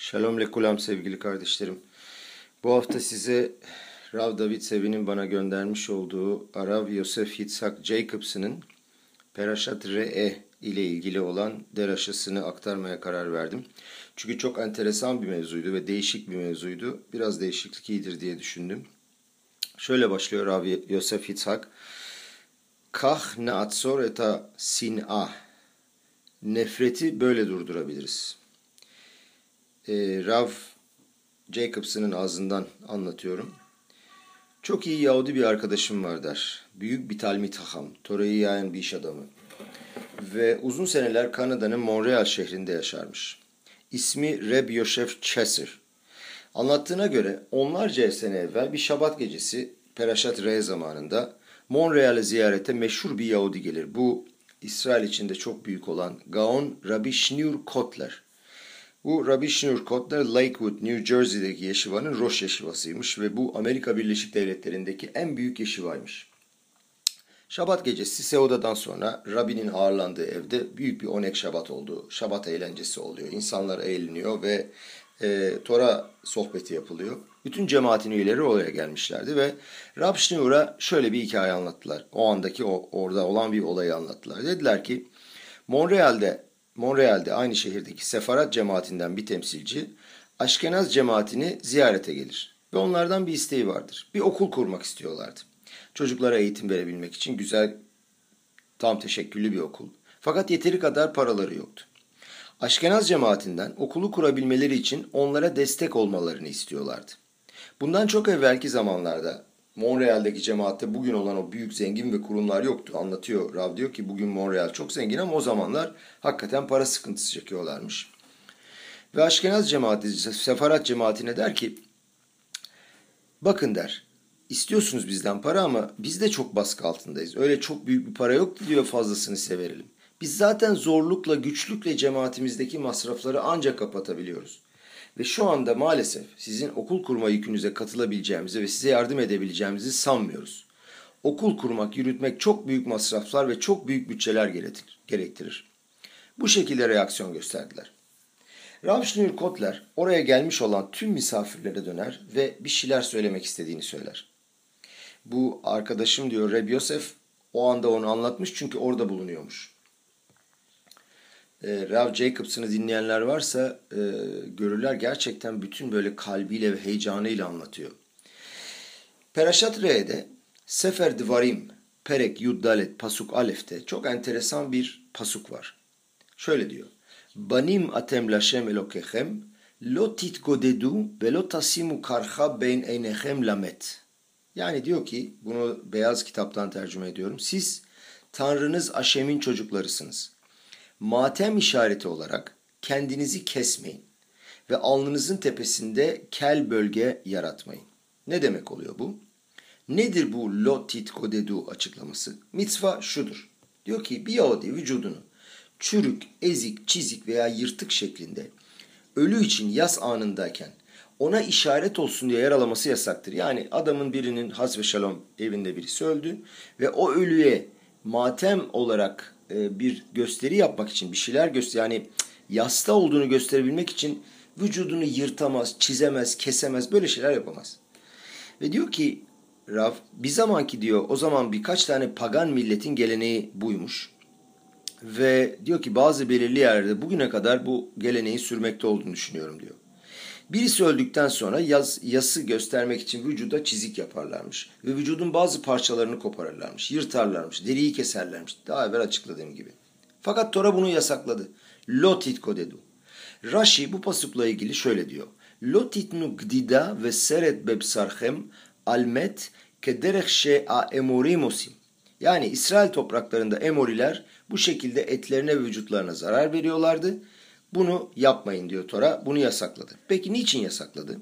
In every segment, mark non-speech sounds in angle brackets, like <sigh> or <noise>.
Shalom lekulam sevgili kardeşlerim. Bu hafta size Rav David Sevi'nin bana göndermiş olduğu Arav Yosef Yitzhak Jacobs'ın Perashat Re'e ile ilgili olan deraşasını aktarmaya karar verdim. Çünkü çok enteresan bir mevzuydu ve değişik bir mevzuydu. Biraz değişiklik iyidir diye düşündüm. Şöyle başlıyor Rav Yosef Yitzhak. Kah na'atzor eta sin'a. Nefreti böyle durdurabiliriz e, Rav Jacobson'ın ağzından anlatıyorum. Çok iyi Yahudi bir arkadaşım var der. Büyük bir talmit haham, Tora'yı yayan bir iş adamı. Ve uzun seneler Kanada'nın Montreal şehrinde yaşarmış. İsmi Reb Yosef Chesser. Anlattığına göre onlarca sene evvel bir şabat gecesi Peraşat Re zamanında Montreal'e ziyarete meşhur bir Yahudi gelir. Bu İsrail içinde çok büyük olan Gaon Rabbi Shneur Kotler. Bu Rabbi Shneur Kotler Lakewood, New Jersey'deki yeşivanın Roş yeşivasıymış ve bu Amerika Birleşik Devletleri'ndeki en büyük yeşivaymış. Şabat gecesi Seuda'dan sonra Rabbi'nin ağırlandığı evde büyük bir onek şabat oldu. Şabat eğlencesi oluyor. İnsanlar eğleniyor ve e, Tora sohbeti yapılıyor. Bütün cemaatin üyeleri oraya gelmişlerdi ve Rab Schneur'a şöyle bir hikaye anlattılar. O andaki o, orada olan bir olayı anlattılar. Dediler ki Montreal'de Montreal'de aynı şehirdeki Sefarat cemaatinden bir temsilci Aşkenaz cemaatini ziyarete gelir. Ve onlardan bir isteği vardır. Bir okul kurmak istiyorlardı. Çocuklara eğitim verebilmek için güzel, tam teşekküllü bir okul. Fakat yeteri kadar paraları yoktu. Aşkenaz cemaatinden okulu kurabilmeleri için onlara destek olmalarını istiyorlardı. Bundan çok evvelki zamanlarda Montreal'deki cemaatte bugün olan o büyük zengin ve kurumlar yoktu. Anlatıyor Rav diyor ki bugün Montreal çok zengin ama o zamanlar hakikaten para sıkıntısı çekiyorlarmış. Ve Aşkenaz cemaati, Sefarat cemaatine der ki bakın der istiyorsunuz bizden para ama biz de çok baskı altındayız. Öyle çok büyük bir para yok diyor fazlasını severelim. Biz zaten zorlukla güçlükle cemaatimizdeki masrafları ancak kapatabiliyoruz. Ve şu anda maalesef sizin okul kurma yükünüze katılabileceğimizi ve size yardım edebileceğimizi sanmıyoruz. Okul kurmak, yürütmek çok büyük masraflar ve çok büyük bütçeler gerektirir. Bu şekilde reaksiyon gösterdiler. Ramschnur Kotler oraya gelmiş olan tüm misafirlere döner ve bir şeyler söylemek istediğini söyler. Bu arkadaşım diyor Reb Yosef o anda onu anlatmış çünkü orada bulunuyormuş e, Rav Jacobs'ını dinleyenler varsa e, görürler gerçekten bütün böyle kalbiyle ve heyecanıyla anlatıyor. Perashat Re'de Sefer Dvarim Perek Yuddalet Pasuk Alef'te çok enteresan bir pasuk var. Şöyle diyor. Banim atem lashem elokechem lo titgodedu ve lo tasimu karha beyn eynechem lamet. Yani diyor ki bunu beyaz kitaptan tercüme ediyorum. Siz Tanrınız Aşem'in çocuklarısınız matem işareti olarak kendinizi kesmeyin ve alnınızın tepesinde kel bölge yaratmayın. Ne demek oluyor bu? Nedir bu lotit kodedu açıklaması? Mitzva şudur. Diyor ki bir Yahudi vücudunu çürük, ezik, çizik veya yırtık şeklinde ölü için yas anındayken ona işaret olsun diye yaralaması yasaktır. Yani adamın birinin has ve şalom evinde birisi öldü ve o ölüye matem olarak e, bir gösteri yapmak için bir şeyler göster yani yasta olduğunu gösterebilmek için vücudunu yırtamaz, çizemez, kesemez böyle şeyler yapamaz. Ve diyor ki Rav bir zamanki diyor o zaman birkaç tane pagan milletin geleneği buymuş. Ve diyor ki bazı belirli yerlerde bugüne kadar bu geleneği sürmekte olduğunu düşünüyorum diyor. Birisi öldükten sonra yaz, yası göstermek için vücuda çizik yaparlarmış. Ve vücudun bazı parçalarını koparırlarmış, yırtarlarmış, deriyi keserlermiş. Daha evvel açıkladığım gibi. Fakat Tora bunu yasakladı. Lotit kodedu. Rashi bu pasukla ilgili şöyle diyor. Lotit gdida ve seret bebsarhem almet kederek she'a emorimosim. Yani İsrail topraklarında Emoriler bu şekilde etlerine ve vücutlarına zarar veriyorlardı bunu yapmayın diyor Tora. Bunu yasakladı. Peki niçin yasakladı?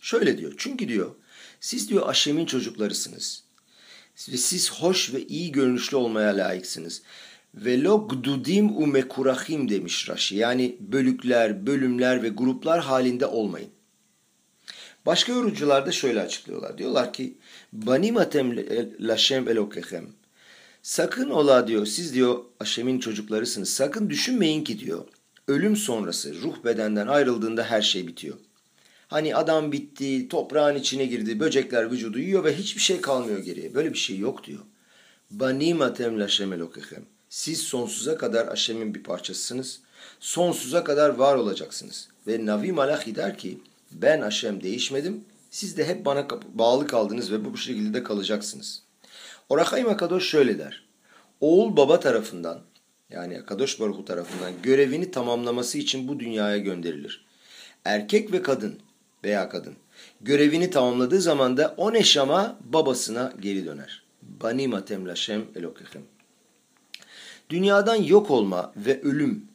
Şöyle diyor. Çünkü diyor siz diyor Aşem'in çocuklarısınız. Ve siz hoş ve iyi görünüşlü olmaya layıksınız. Ve lo gdudim u mekurahim demiş Rashi. Yani bölükler, bölümler ve gruplar halinde olmayın. Başka yorumcular da şöyle açıklıyorlar. Diyorlar ki Banimatem lashem elokechem. Sakın ola diyor siz diyor Aşem'in çocuklarısınız. Sakın düşünmeyin ki diyor ölüm sonrası ruh bedenden ayrıldığında her şey bitiyor. Hani adam bitti, toprağın içine girdi, böcekler vücudu yiyor ve hiçbir şey kalmıyor geriye. Böyle bir şey yok diyor. Banimatem laşem elokechem. Siz sonsuza kadar Aşem'in bir parçasısınız. Sonsuza kadar var olacaksınız. Ve Navi Malachi der ki ben Aşem değişmedim. Siz de hep bana bağlı kaldınız ve bu şekilde kalacaksınız. Orakayim Akadosh şöyle der. Oğul baba tarafından yani Akadosh Baruhu tarafından görevini tamamlaması için bu dünyaya gönderilir. Erkek ve kadın veya kadın görevini tamamladığı zaman da o neşama babasına geri döner. Bani matem lashem elokechem. Dünyadan yok olma ve ölüm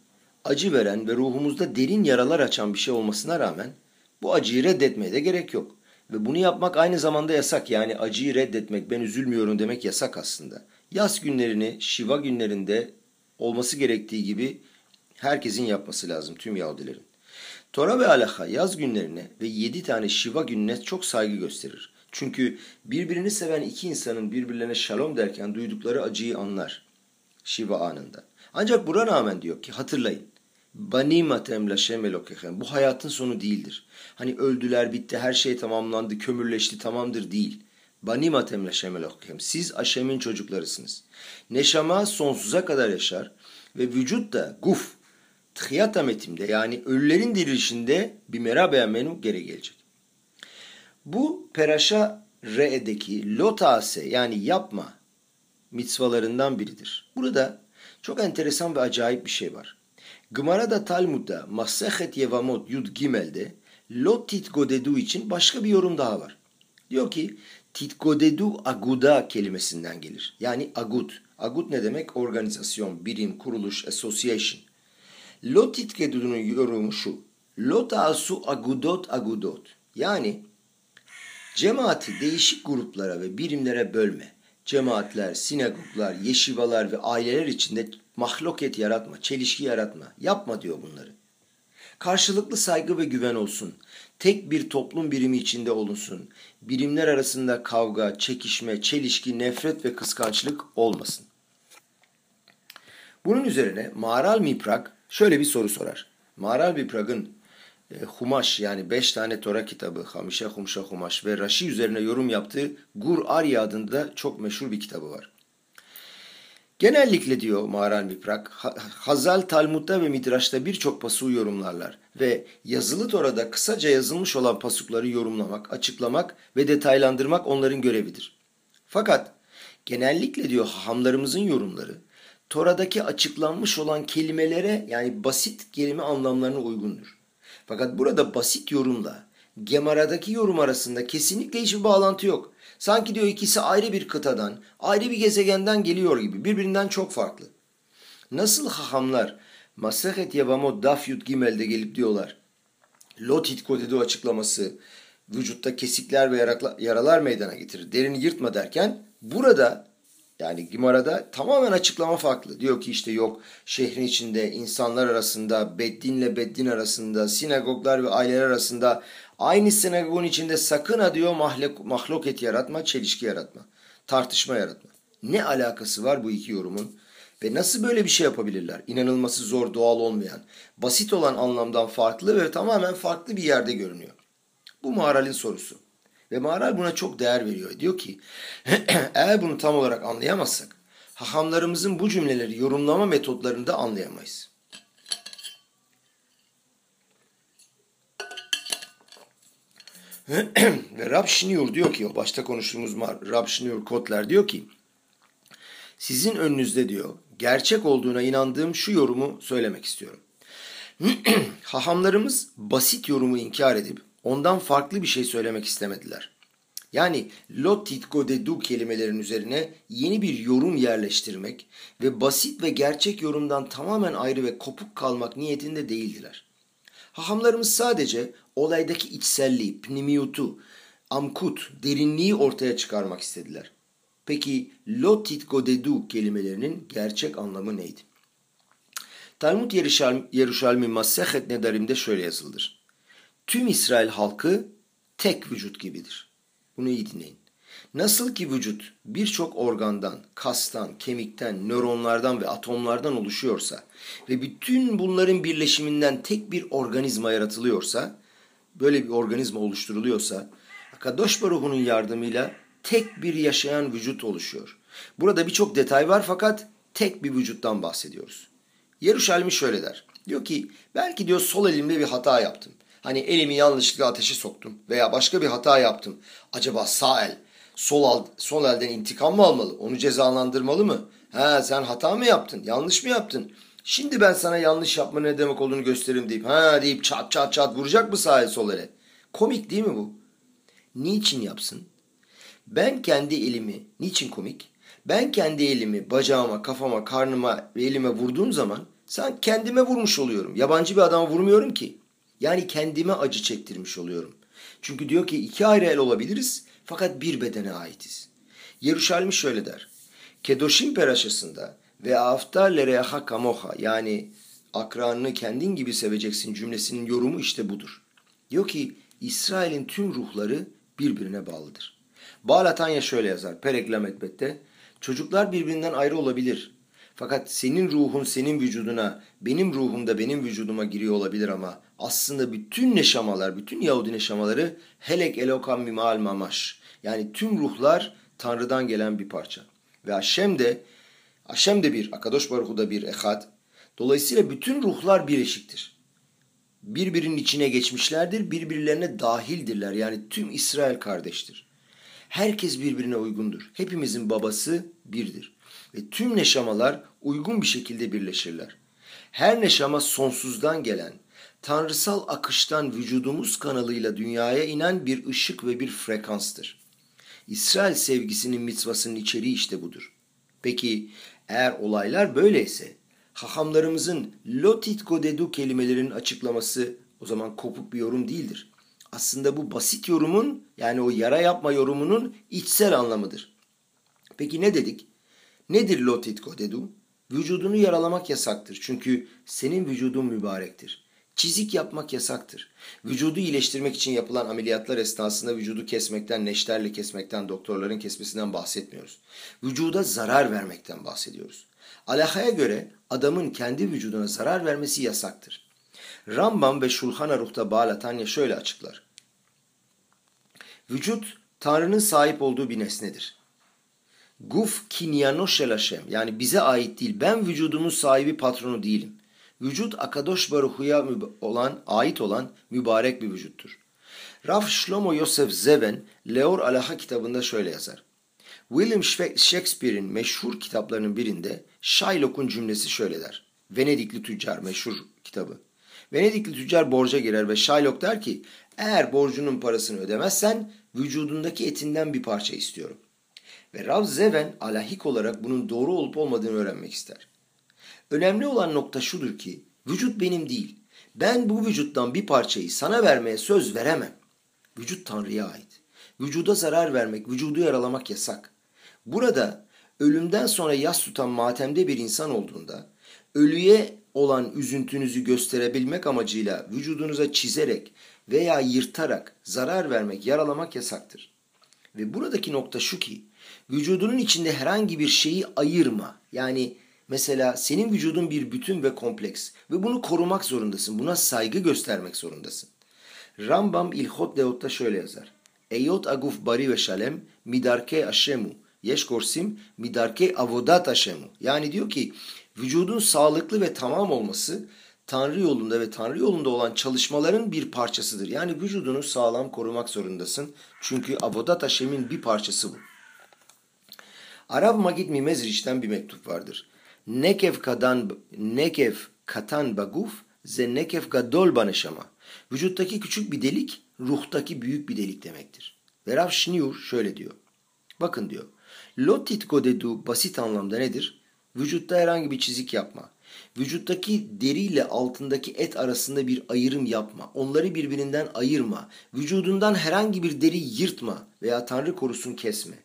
acı veren ve ruhumuzda derin yaralar açan bir şey olmasına rağmen bu acıyı reddetmeye de gerek yok. Ve bunu yapmak aynı zamanda yasak. Yani acıyı reddetmek, ben üzülmüyorum demek yasak aslında. Yaz günlerini Şiva günlerinde olması gerektiği gibi herkesin yapması lazım tüm Yahudilerin. Tora ve Alaha yaz günlerine ve yedi tane Şiva gününe çok saygı gösterir. Çünkü birbirini seven iki insanın birbirlerine şalom derken duydukları acıyı anlar. Şiva anında. Ancak buna rağmen diyor ki hatırlayın. Bani matem laşem elokechem. Bu hayatın sonu değildir. Hani öldüler, bitti, her şey tamamlandı, kömürleşti, tamamdır değil. Bani matem laşem elokechem. Siz Aşem'in çocuklarısınız. Neşama sonsuza kadar yaşar ve vücut da guf, tıhiyata metimde yani ölülerin dirilişinde bir merabe menu geri gelecek. Bu peraşa re'deki lotase yani yapma mitzvalarından biridir. Burada çok enteresan ve acayip bir şey var. Gmara'da Talmud'da Masehet Yevamot Yud Gimel'de Lo Titgodedu için başka bir yorum daha var. Diyor ki Titgodedu aguda kelimesinden gelir. Yani agud. Agud ne demek? Organizasyon, birim, kuruluş, association. Lo Titgodedu'nun yorumu şu. Lo ta'asu agudot agudot. Yani cemaati değişik gruplara ve birimlere bölme. Cemaatler, sinagoglar, yeşivalar ve aileler içinde mahloket yaratma, çelişki yaratma. Yapma diyor bunları. Karşılıklı saygı ve güven olsun. Tek bir toplum birimi içinde olunsun. Birimler arasında kavga, çekişme, çelişki, nefret ve kıskançlık olmasın. Bunun üzerine Maral Miprak şöyle bir soru sorar. Maral Miprak'ın e, Humaş yani beş tane Tora kitabı, Hamişe Humşa Humaş ve Raşi üzerine yorum yaptığı Gur Arya adında çok meşhur bir kitabı var. Genellikle diyor Mağaran Miprak, Hazal Talmud'da ve Midraş'ta birçok pasuğu yorumlarlar ve yazılı Tora'da kısaca yazılmış olan pasukları yorumlamak, açıklamak ve detaylandırmak onların görevidir. Fakat genellikle diyor hahamlarımızın yorumları Tora'daki açıklanmış olan kelimelere yani basit kelime anlamlarına uygundur. Fakat burada basit yorumla Gemara'daki yorum arasında kesinlikle hiçbir bağlantı yok. Sanki diyor ikisi ayrı bir kıtadan, ayrı bir gezegenden geliyor gibi. Birbirinden çok farklı. Nasıl hahamlar Masehet Yevamot Daf Yud Gimel'de gelip diyorlar. Lotit kodedu açıklaması vücutta kesikler ve yaralar meydana getirir. Derini yırtma derken burada yani Gimara'da tamamen açıklama farklı. Diyor ki işte yok şehrin içinde insanlar arasında, Beddinle Beddin arasında, sinagoglar ve aileler arasında aynı sinagogun içinde sakın ha diyor mahluk, mahluk et yaratma, çelişki yaratma, tartışma yaratma. Ne alakası var bu iki yorumun? Ve nasıl böyle bir şey yapabilirler? İnanılması zor, doğal olmayan, basit olan anlamdan farklı ve tamamen farklı bir yerde görünüyor. Bu Mağaral'in sorusu. Ve Maharal buna çok değer veriyor. Diyor ki <clears throat> eğer bunu tam olarak anlayamazsak hahamlarımızın bu cümleleri yorumlama metotlarını da anlayamayız. <clears throat> Ve Rab Şiniur diyor ki, o başta konuştuğumuz Rab Şiniur Kotler diyor ki, sizin önünüzde diyor, gerçek olduğuna inandığım şu yorumu söylemek istiyorum. <clears throat> Hahamlarımız basit yorumu inkar edip ondan farklı bir şey söylemek istemediler. Yani lotitko dedu kelimelerin üzerine yeni bir yorum yerleştirmek ve basit ve gerçek yorumdan tamamen ayrı ve kopuk kalmak niyetinde değildiler. Hahamlarımız sadece olaydaki içselliği, pnimiyutu, amkut, derinliği ortaya çıkarmak istediler. Peki lotitko dedu kelimelerinin gerçek anlamı neydi? Talmud Yeruşalmi Masehet Nedarim'de şöyle yazılır tüm İsrail halkı tek vücut gibidir. Bunu iyi dinleyin. Nasıl ki vücut birçok organdan, kastan, kemikten, nöronlardan ve atomlardan oluşuyorsa ve bütün bunların birleşiminden tek bir organizma yaratılıyorsa, böyle bir organizma oluşturuluyorsa, Kadosh Baruhu'nun yardımıyla tek bir yaşayan vücut oluşuyor. Burada birçok detay var fakat tek bir vücuttan bahsediyoruz. Yeruşalmi şöyle der. Diyor ki belki diyor sol elimde bir hata yaptım. Hani elimi yanlışlıkla ateşe soktum veya başka bir hata yaptım. Acaba sağ el sol, al, sol elden intikam mı almalı? Onu cezalandırmalı mı? Ha sen hata mı yaptın? Yanlış mı yaptın? Şimdi ben sana yanlış yapma ne demek olduğunu gösteririm deyip ha deyip çat çat çat vuracak mı sağ el sol ele? Komik değil mi bu? Niçin yapsın? Ben kendi elimi, niçin komik? Ben kendi elimi bacağıma, kafama, karnıma ve elime vurduğum zaman sen kendime vurmuş oluyorum. Yabancı bir adama vurmuyorum ki. Yani kendime acı çektirmiş oluyorum. Çünkü diyor ki iki ayrı el olabiliriz fakat bir bedene aitiz. Yeruşalmi şöyle der. Kedoşim peraşasında ve aftar lereha kamoha yani akranını kendin gibi seveceksin cümlesinin yorumu işte budur. Diyor ki İsrail'in tüm ruhları birbirine bağlıdır. Bağlatanya şöyle yazar Pereklam Etbet'te çocuklar birbirinden ayrı olabilir fakat senin ruhun senin vücuduna, benim ruhum da benim vücuduma giriyor olabilir ama aslında bütün neşamalar, bütün Yahudi neşamaları helek elokam mimal mamaş. Yani tüm ruhlar Tanrı'dan gelen bir parça. Ve Haşem de, Haşem de bir, Akadosh Baruhu da bir, Ehad. Dolayısıyla bütün ruhlar birleşiktir. Birbirinin içine geçmişlerdir, birbirlerine dahildirler. Yani tüm İsrail kardeştir. Herkes birbirine uygundur. Hepimizin babası birdir ve tüm neşamalar uygun bir şekilde birleşirler. Her neşama sonsuzdan gelen, tanrısal akıştan vücudumuz kanalıyla dünyaya inen bir ışık ve bir frekanstır. İsrail sevgisinin mitvasının içeriği işte budur. Peki eğer olaylar böyleyse, hahamlarımızın lotit godedu kelimelerinin açıklaması o zaman kopuk bir yorum değildir. Aslında bu basit yorumun yani o yara yapma yorumunun içsel anlamıdır. Peki ne dedik? Nedir lotitko dedu? Vücudunu yaralamak yasaktır. Çünkü senin vücudun mübarektir. Çizik yapmak yasaktır. Vücudu iyileştirmek için yapılan ameliyatlar esnasında vücudu kesmekten, neşterle kesmekten, doktorların kesmesinden bahsetmiyoruz. Vücuda zarar vermekten bahsediyoruz. Alakaya göre adamın kendi vücuduna zarar vermesi yasaktır. Rambam ve Şulhan Aruh'ta Bağlatanya şöyle açıklar. Vücut Tanrı'nın sahip olduğu bir nesnedir. Guf kinyano şelaşem yani bize ait değil. Ben vücudumun sahibi patronu değilim. Vücut Akadosh Baruhu'ya olan, ait olan mübarek bir vücuttur. Raf Shlomo Yosef Zeven Leor Alaha kitabında şöyle yazar. William Shakespeare'in meşhur kitaplarının birinde Shylock'un cümlesi şöyle der. Venedikli Tüccar meşhur kitabı. Venedikli tüccar borca girer ve Shylock der ki eğer borcunun parasını ödemezsen vücudundaki etinden bir parça istiyorum. Ve Rav Zeven alahik olarak bunun doğru olup olmadığını öğrenmek ister. Önemli olan nokta şudur ki vücut benim değil. Ben bu vücuttan bir parçayı sana vermeye söz veremem. Vücut Tanrı'ya ait. Vücuda zarar vermek, vücudu yaralamak yasak. Burada ölümden sonra yas tutan matemde bir insan olduğunda ölüye olan üzüntünüzü gösterebilmek amacıyla vücudunuza çizerek veya yırtarak zarar vermek, yaralamak yasaktır. Ve buradaki nokta şu ki vücudunun içinde herhangi bir şeyi ayırma. Yani mesela senin vücudun bir bütün ve kompleks ve bunu korumak zorundasın. Buna saygı göstermek zorundasın. Rambam İlhot Deot'ta şöyle yazar. Eyot aguf bari ve şalem midarke aşemu. Yeş korsim midarke avodat aşemu. Yani diyor ki vücudun sağlıklı ve tamam olması Tanrı yolunda ve Tanrı yolunda olan çalışmaların bir parçasıdır. Yani vücudunu sağlam korumak zorundasın. Çünkü Avodat Haşem'in bir parçası bu. Arap Magid Mimezriç'ten bir mektup vardır. Nekev kadan nekev katan baguf ze nekev gadol baneşama. Vücuttaki küçük bir delik ruhtaki büyük bir delik demektir. Ve Rav Şniur şöyle diyor. Bakın diyor. Lotit godedu basit anlamda nedir? Vücutta herhangi bir çizik yapma. Vücuttaki deri ile altındaki et arasında bir ayrım yapma. Onları birbirinden ayırma. Vücudundan herhangi bir deri yırtma veya Tanrı korusun kesme.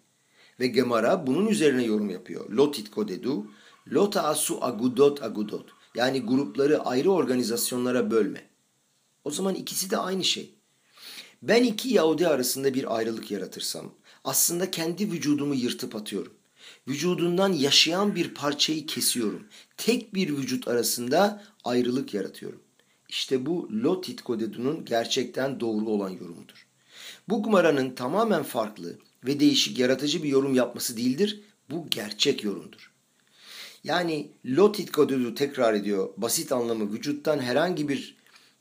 Ve Gemara bunun üzerine yorum yapıyor. Lotit kodedu, lota asu agudot agudot. Yani grupları ayrı organizasyonlara bölme. O zaman ikisi de aynı şey. Ben iki Yahudi arasında bir ayrılık yaratırsam aslında kendi vücudumu yırtıp atıyorum. Vücudundan yaşayan bir parçayı kesiyorum. Tek bir vücut arasında ayrılık yaratıyorum. İşte bu Lotit Kodedu'nun gerçekten doğru olan yorumudur. Bu Gumara'nın tamamen farklı ve değişik yaratıcı bir yorum yapması değildir. Bu gerçek yorumdur. Yani Lotit Kodedu tekrar ediyor. Basit anlamı vücuttan herhangi bir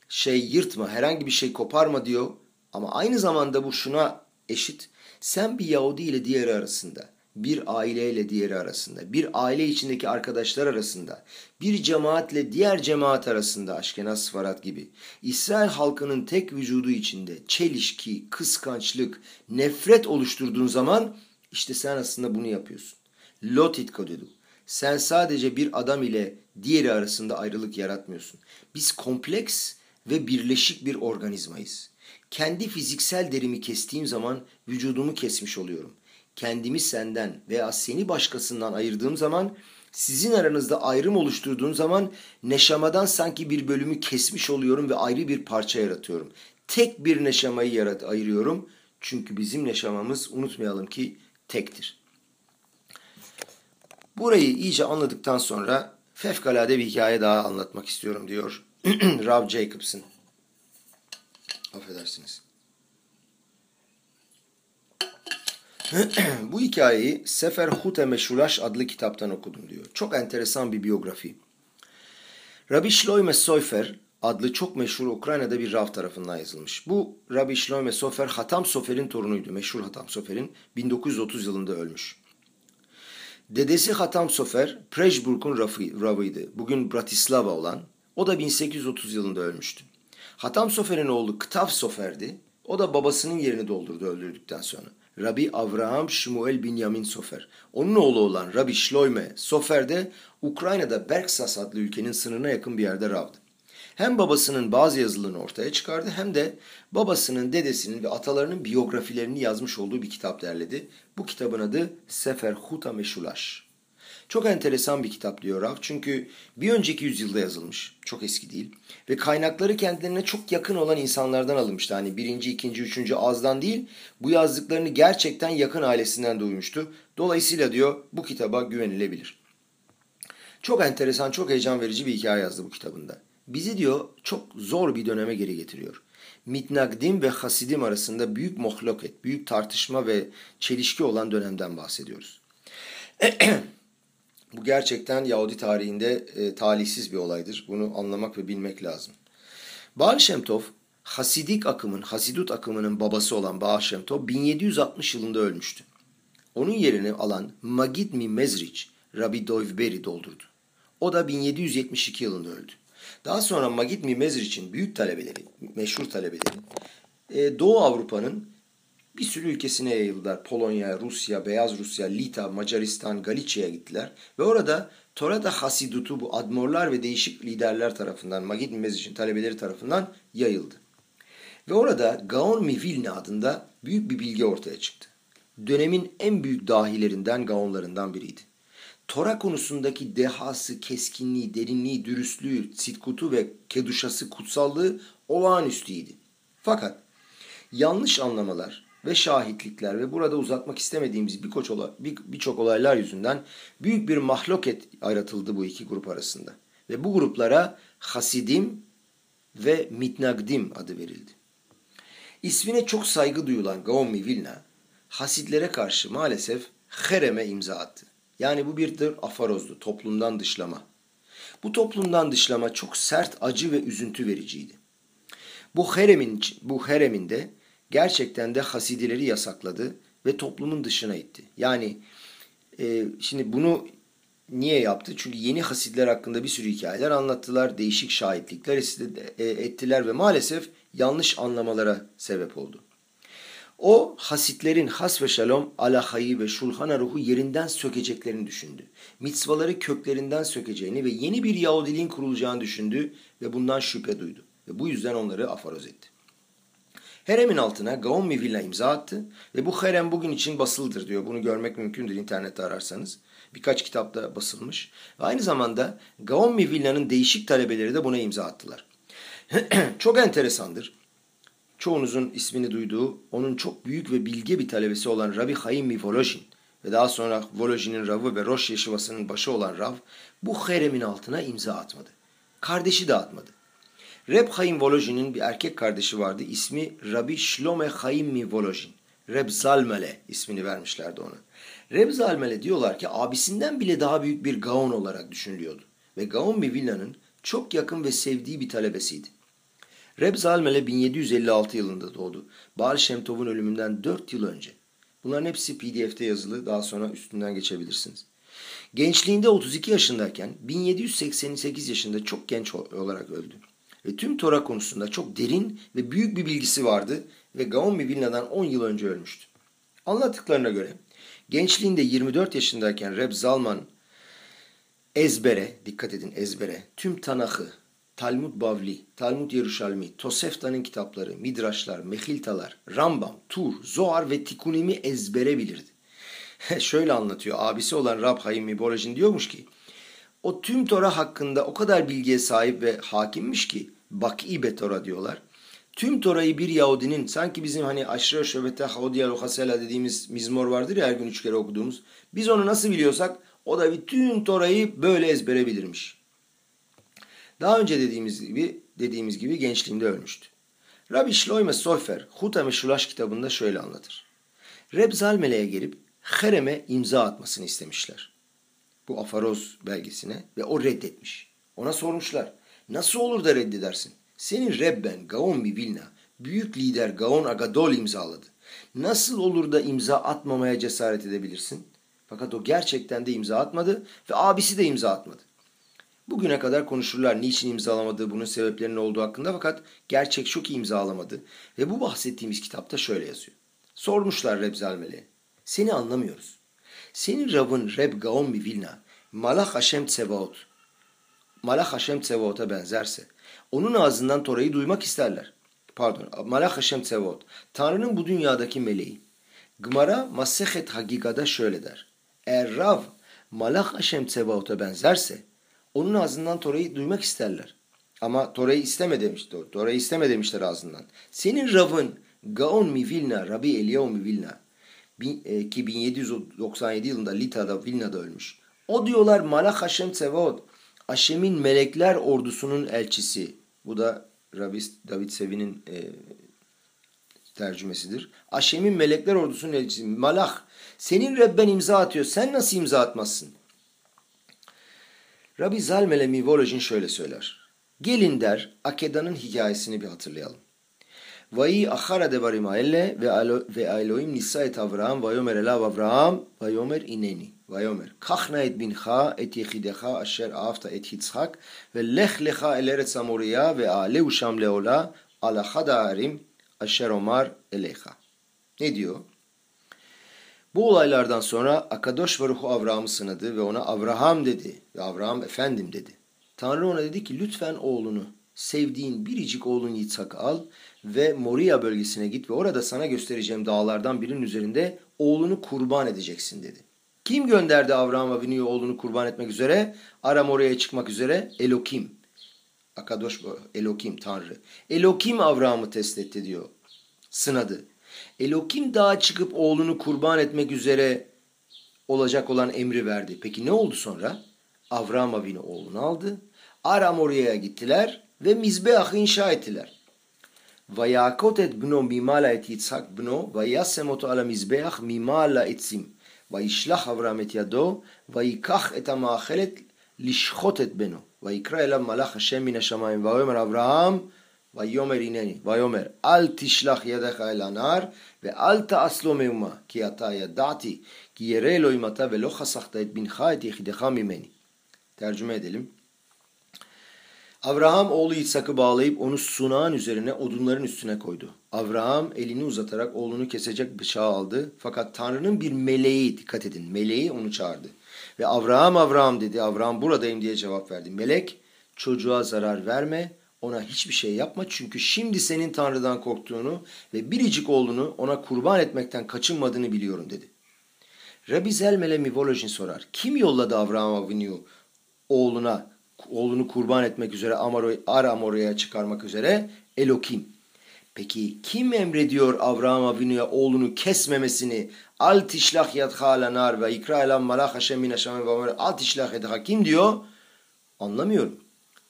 şey yırtma, herhangi bir şey koparma diyor. Ama aynı zamanda bu şuna eşit. Sen bir Yahudi ile diğeri arasında, bir aile ile diğeri arasında, bir aile içindeki arkadaşlar arasında, bir cemaatle diğer cemaat arasında Aşkenaz Sıfarat gibi İsrail halkının tek vücudu içinde çelişki, kıskançlık, nefret oluşturduğun zaman işte sen aslında bunu yapıyorsun. Lotit kodedu. Sen sadece bir adam ile diğeri arasında ayrılık yaratmıyorsun. Biz kompleks ve birleşik bir organizmayız. Kendi fiziksel derimi kestiğim zaman vücudumu kesmiş oluyorum. Kendimi senden veya seni başkasından ayırdığım zaman sizin aranızda ayrım oluşturduğum zaman neşamadan sanki bir bölümü kesmiş oluyorum ve ayrı bir parça yaratıyorum. Tek bir neşamayı yarat ayırıyorum. Çünkü bizim neşamamız unutmayalım ki tektir. Burayı iyice anladıktan sonra fevkalade bir hikaye daha anlatmak istiyorum diyor <clears throat> Rob Jacobson. Affedersiniz. <clears throat> Bu hikayeyi Sefer Hute Meşulaş adlı kitaptan okudum diyor. Çok enteresan bir biyografi. Rabbi Shloime Sofer adlı çok meşhur Ukrayna'da bir Rav tarafından yazılmış. Bu Rabbi Shloime Sofer Hatam Sofer'in torunuydu. Meşhur Hatam Sofer'in 1930 yılında ölmüş. Dedesi Hatam Sofer Prejburg'un Ravıydı. Bugün Bratislava olan. O da 1830 yılında ölmüştü. Hatam Sofer'in oğlu Ktav Sofer'di. O da babasının yerini doldurdu öldürdükten sonra. Rabbi Avraham Shmuel Binyamin Sofer. Onun oğlu olan Rabbi Shloime Sofer de Ukrayna'da Berksas adlı ülkenin sınırına yakın bir yerde ravdı. Hem babasının bazı yazılarını ortaya çıkardı hem de babasının, dedesinin ve atalarının biyografilerini yazmış olduğu bir kitap derledi. Bu kitabın adı Sefer Huta Meşulaş. Çok enteresan bir kitap diyor Rav çünkü bir önceki yüzyılda yazılmış. Çok eski değil. Ve kaynakları kendilerine çok yakın olan insanlardan alınmıştı. Hani birinci, ikinci, üçüncü azdan değil bu yazdıklarını gerçekten yakın ailesinden duymuştu. Dolayısıyla diyor bu kitaba güvenilebilir. Çok enteresan, çok heyecan verici bir hikaye yazdı bu kitabında. Bizi diyor çok zor bir döneme geri getiriyor. Mitnagdim ve Hasidim arasında büyük mohloket, büyük tartışma ve çelişki olan dönemden bahsediyoruz. <clears throat> Bu gerçekten Yahudi tarihinde e, talihsiz bir olaydır. Bunu anlamak ve bilmek lazım. Baal Shem Tov, Hasidik akımın, Hasidut akımının babası olan Baal Shem Tov 1760 yılında ölmüştü. Onun yerini alan Magid Mi Mezrich, Rabbi Doivberi doldurdu. O da 1772 yılında öldü. Daha sonra Magid Mi Mezrich'in büyük talebeleri, meşhur talebeleri, e, Doğu Avrupa'nın bir sürü ülkesine yayıldılar. Polonya, Rusya, Beyaz Rusya, Lita, Macaristan, Galicia'ya gittiler. Ve orada Torada Hasidut'u bu admorlar ve değişik liderler tarafından, Magid Mezic'in talebeleri tarafından yayıldı. Ve orada Gaon Mivilne adında büyük bir bilgi ortaya çıktı. Dönemin en büyük dahilerinden, Gaonlarından biriydi. Tora konusundaki dehası, keskinliği, derinliği, dürüstlüğü, sitkutu ve keduşası, kutsallığı olağanüstüydü. Fakat yanlış anlamalar, ve şahitlikler ve burada uzatmak istemediğimiz birçok olay, bir, olaylar yüzünden büyük bir mahloket ayratıldı bu iki grup arasında. Ve bu gruplara Hasidim ve Mitnagdim adı verildi. İsmine çok saygı duyulan Gaomi Vilna, Hasidlere karşı maalesef Herem'e imza attı. Yani bu bir tür afarozdu, toplumdan dışlama. Bu toplumdan dışlama çok sert, acı ve üzüntü vericiydi. Bu Herem'in bu Herem'inde gerçekten de hasidileri yasakladı ve toplumun dışına itti. Yani e, şimdi bunu niye yaptı? Çünkü yeni hasidler hakkında bir sürü hikayeler anlattılar, değişik şahitlikler e, ettiler ve maalesef yanlış anlamalara sebep oldu. O hasitlerin has ve şalom alahayı ve şulhana ruhu yerinden sökeceklerini düşündü. Mitzvaları köklerinden sökeceğini ve yeni bir Yahudiliğin kurulacağını düşündü ve bundan şüphe duydu. Ve bu yüzden onları afaroz etti. Heremin altına Gaon Mivilla imza attı ve bu herem bugün için basılıdır diyor. Bunu görmek mümkündür internette ararsanız. Birkaç kitapta basılmış. Ve aynı zamanda Gaon Mivilla'nın değişik talebeleri de buna imza attılar. <clears throat> Çok enteresandır. Çoğunuzun ismini duyduğu, onun çok büyük ve bilge bir talebesi olan Rabbi Chaim Volozhin ve daha sonra Volozhin'in Ravı ve Roş Yeşivası'nın başı olan Rav bu heremin altına imza atmadı. Kardeşi de atmadı. Reb Chaim Volozhin'in bir erkek kardeşi vardı. İsmi Rabbi Shlome Chaim Volozhin. Reb Zalmele ismini vermişlerdi ona. Reb Zalmele diyorlar ki abisinden bile daha büyük bir Gaon olarak düşünülüyordu. Ve Gaon Mivilna'nın çok yakın ve sevdiği bir talebesiydi. Reb Zalmele 1756 yılında doğdu. Baal Şemtov'un ölümünden 4 yıl önce. Bunların hepsi pdf'te yazılı. Daha sonra üstünden geçebilirsiniz. Gençliğinde 32 yaşındayken 1788 yaşında çok genç olarak öldü. Ve tüm Tora konusunda çok derin ve büyük bir bilgisi vardı ve Gaon Mivilna'dan 10 yıl önce ölmüştü. Anlattıklarına göre gençliğinde 24 yaşındayken Reb Zalman ezbere, dikkat edin ezbere, tüm Tanah'ı, Talmud Bavli, Talmud Yeruşalmi, Toseftan'ın kitapları, Midraşlar, Mehiltalar, Rambam, Tur, Zohar ve Tikunim'i ezbere bilirdi. <laughs> Şöyle anlatıyor. Abisi olan Rab Hayim Mibolajin diyormuş ki o tüm Tora hakkında o kadar bilgiye sahip ve hakimmiş ki Bak'i Betora diyorlar. Tüm Tora'yı bir Yahudinin sanki bizim hani Aşre Şöbete Haudiya Lohasela dediğimiz mizmor vardır ya her gün üç kere okuduğumuz. Biz onu nasıl biliyorsak o da bütün Tora'yı böyle ezbere bilirmiş. Daha önce dediğimiz gibi dediğimiz gibi gençliğinde ölmüştü. Rabbi Shloime Sofer Huta Meşulaş kitabında şöyle anlatır. Reb Zalmele'ye gelip Herem'e imza atmasını istemişler. Bu afaroz belgesine ve o reddetmiş. Ona sormuşlar. Nasıl olur da reddedersin? Senin Rebben Gaon Vilna, büyük lider Gaon Agadol imzaladı. Nasıl olur da imza atmamaya cesaret edebilirsin? Fakat o gerçekten de imza atmadı ve abisi de imza atmadı. Bugüne kadar konuşurlar niçin imzalamadığı, bunun sebeplerinin olduğu hakkında fakat gerçek şu imzalamadı. Ve bu bahsettiğimiz kitapta şöyle yazıyor. Sormuşlar Reb Zalmeli. Seni anlamıyoruz. Senin Rab'ın Reb Gaon Vilna, Malach Hashem Tsevaot. Malach Hashem Tsevaot'a benzerse, onun ağzından Tora'yı duymak isterler. Pardon, Malach Hashem Tsevaot. Tanrı'nın bu dünyadaki meleği. Gmara Masehet Hagiga'da şöyle der. Eğer Rav Malach Hashem Tsevaot'a benzerse, onun ağzından Tora'yı duymak isterler. Ama Tora'yı isteme demişti. Tora'yı isteme demişler ağzından. Senin Rav'ın Gaon mi Vilna, Rabbi Eliyahu mi Vilna e, ki 1797 yılında Lita'da Vilna'da ölmüş. O diyorlar Malach Hashem Tsevaot. Haşem'in melekler ordusunun elçisi. Bu da Rabbi David Sevi'nin e, tercümesidir. Haşem'in melekler ordusunun elçisi. Malach senin Rabben imza atıyor. Sen nasıl imza atmazsın? Rabbi Zalmele Mivolojin şöyle söyler. Gelin der Akeda'nın hikayesini bir hatırlayalım. Vayi ahara devarim aelle ve Elohim nisa et Avraham vayomer elav Avraham vayomer ineni vayomer kachna et bincha et yechidecha asher aafta et Yitzhak ve lech lecha el eretz amoriya ve aleu sham leola ala chada arim asher omar elecha. Ne diyor? Bu olaylardan sonra Akadosh Baruhu Abraham'ı sınadı ve ona Abraham dedi ve Abraham efendim dedi. Tanrı ona dedi ki lütfen oğlunu, sevdiğin biricik oğlun Yitzhak'ı al ve Moria bölgesine git ve orada sana göstereceğim dağlardan birinin üzerinde oğlunu kurban edeceksin dedi. Kim gönderdi Abraham Avinu'yu oğlunu kurban etmek üzere? Aram oraya çıkmak üzere Elokim. Akadosh Elokim Tanrı. Elokim Abraham'ı test etti diyor. Sınadı. Elokim dağa çıkıp oğlunu kurban etmek üzere olacak olan emri verdi. Peki ne oldu sonra? Avram Avinu oğlunu aldı. Aram oraya gittiler ve Mizbeah'ı inşa ettiler. Vayakot et bno mimala et Yitzhak bno vayasem oto ala mizbeach mimala etzim. Vayishlach Avram et yado vayikach et amahachelet lishchot et beno. Vayikra elav malach Hashem min hashamayim. Vayomer Avraham Vayomer ineni. Vayomer. Al tişlah yedeha el anar ve al taaslo mevma ki ata yadati ki yere elohim ata ve lo hasahta et binha et yehideha mimeni. Tercüme edelim. Avraham oğlu İshak'ı bağlayıp onu sunağın üzerine odunların üstüne koydu. Avraham elini uzatarak oğlunu kesecek bıçağı aldı. Fakat Tanrı'nın bir meleği dikkat edin meleği onu çağırdı. Ve Avraham Avraham dedi. Avraham buradayım diye cevap verdi. Melek çocuğa zarar verme ona hiçbir şey yapma çünkü şimdi senin Tanrı'dan korktuğunu ve biricik oğlunu ona kurban etmekten kaçınmadığını biliyorum dedi. Rabbi Zelmele Mivolojin sorar. Kim yolladı Avraham Avinu oğluna oğlunu kurban etmek üzere Aram oraya çıkarmak üzere? Elokim. Peki kim emrediyor Avraham Avinu'ya oğlunu kesmemesini? Al tişlah yadhala nar ve ikra elan malak haşem min aşame ve al tişlah yadha kim diyor? Anlamıyorum.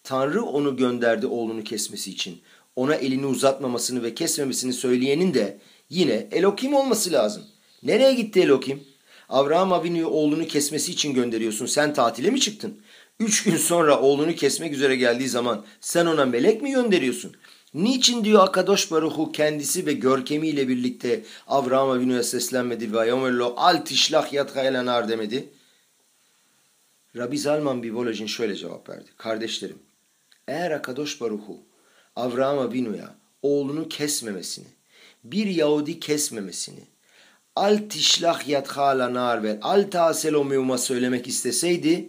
Tanrı onu gönderdi oğlunu kesmesi için. Ona elini uzatmamasını ve kesmemesini söyleyenin de yine Elokim olması lazım. Nereye gitti Elokim? Avraham Avinu'yu oğlunu kesmesi için gönderiyorsun. Sen tatile mi çıktın? Üç gün sonra oğlunu kesmek üzere geldiği zaman sen ona melek mi gönderiyorsun? Niçin diyor Akadosh Baruhu kendisi ve görkemiyle birlikte Avraham Avinu'ya seslenmedi ve Ayamello al tişlah yat demedi? Rabbi Zalman Bivolojin şöyle cevap verdi. Kardeşlerim, eğer Akadosh Baruhu Avraham Avinu'ya oğlunu kesmemesini, bir Yahudi kesmemesini, al tişlah yathala nar ve al taselo söylemek isteseydi,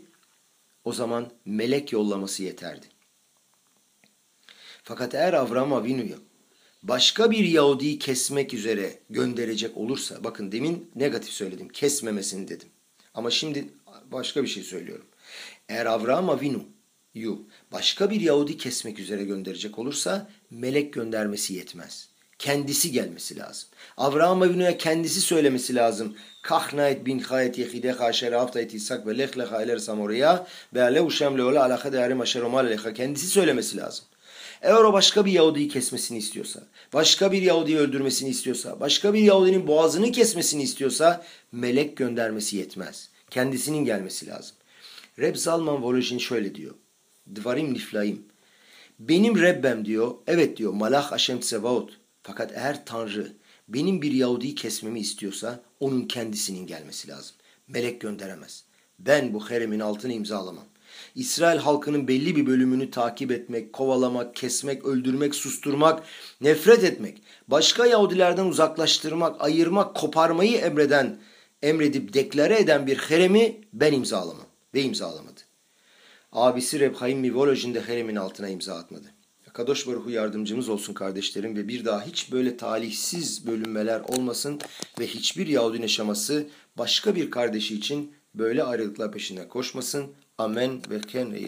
o zaman melek yollaması yeterdi. Fakat eğer Avram Avinu'yu başka bir Yahudi'yi kesmek üzere gönderecek olursa, bakın demin negatif söyledim, kesmemesini dedim. Ama şimdi başka bir şey söylüyorum. Eğer Avram Avinu'yu başka bir Yahudi kesmek üzere gönderecek olursa melek göndermesi yetmez. Kendisi gelmesi lazım. Avraham Avinu'ya kendisi söylemesi lazım. Kahnayet bin hayet yehide haşer haftayet İshak ve lech lecha eler samorya ve alev şem leola alaka değerim aşer omal lecha. Kendisi söylemesi lazım. Eğer o başka bir Yahudi'yi kesmesini istiyorsa, başka bir Yahudi'yi öldürmesini istiyorsa, başka bir Yahudinin boğazını kesmesini istiyorsa melek göndermesi yetmez. Kendisinin gelmesi lazım. Reb Zalman Volojin şöyle diyor. Dvarim niflaim. Benim Rebbem diyor, evet diyor Malach Hashem Tsevaot. Fakat eğer Tanrı benim bir Yahudi'yi kesmemi istiyorsa onun kendisinin gelmesi lazım. Melek gönderemez. Ben bu heremin altını imzalamam. İsrail halkının belli bir bölümünü takip etmek, kovalamak, kesmek, öldürmek, susturmak, nefret etmek, başka Yahudilerden uzaklaştırmak, ayırmak, koparmayı emreden, emredip deklare eden bir heremi ben imzalamam ve imzalamadı. Abisi Reb Haim Mivolojin de heremin altına imza atmadı. Kadosh Baruhu yardımcımız olsun kardeşlerim ve bir daha hiç böyle talihsiz bölünmeler olmasın ve hiçbir Yahudi yaşaması başka bir kardeşi için böyle ayrılıklar peşinde koşmasın. Amen ve ken ve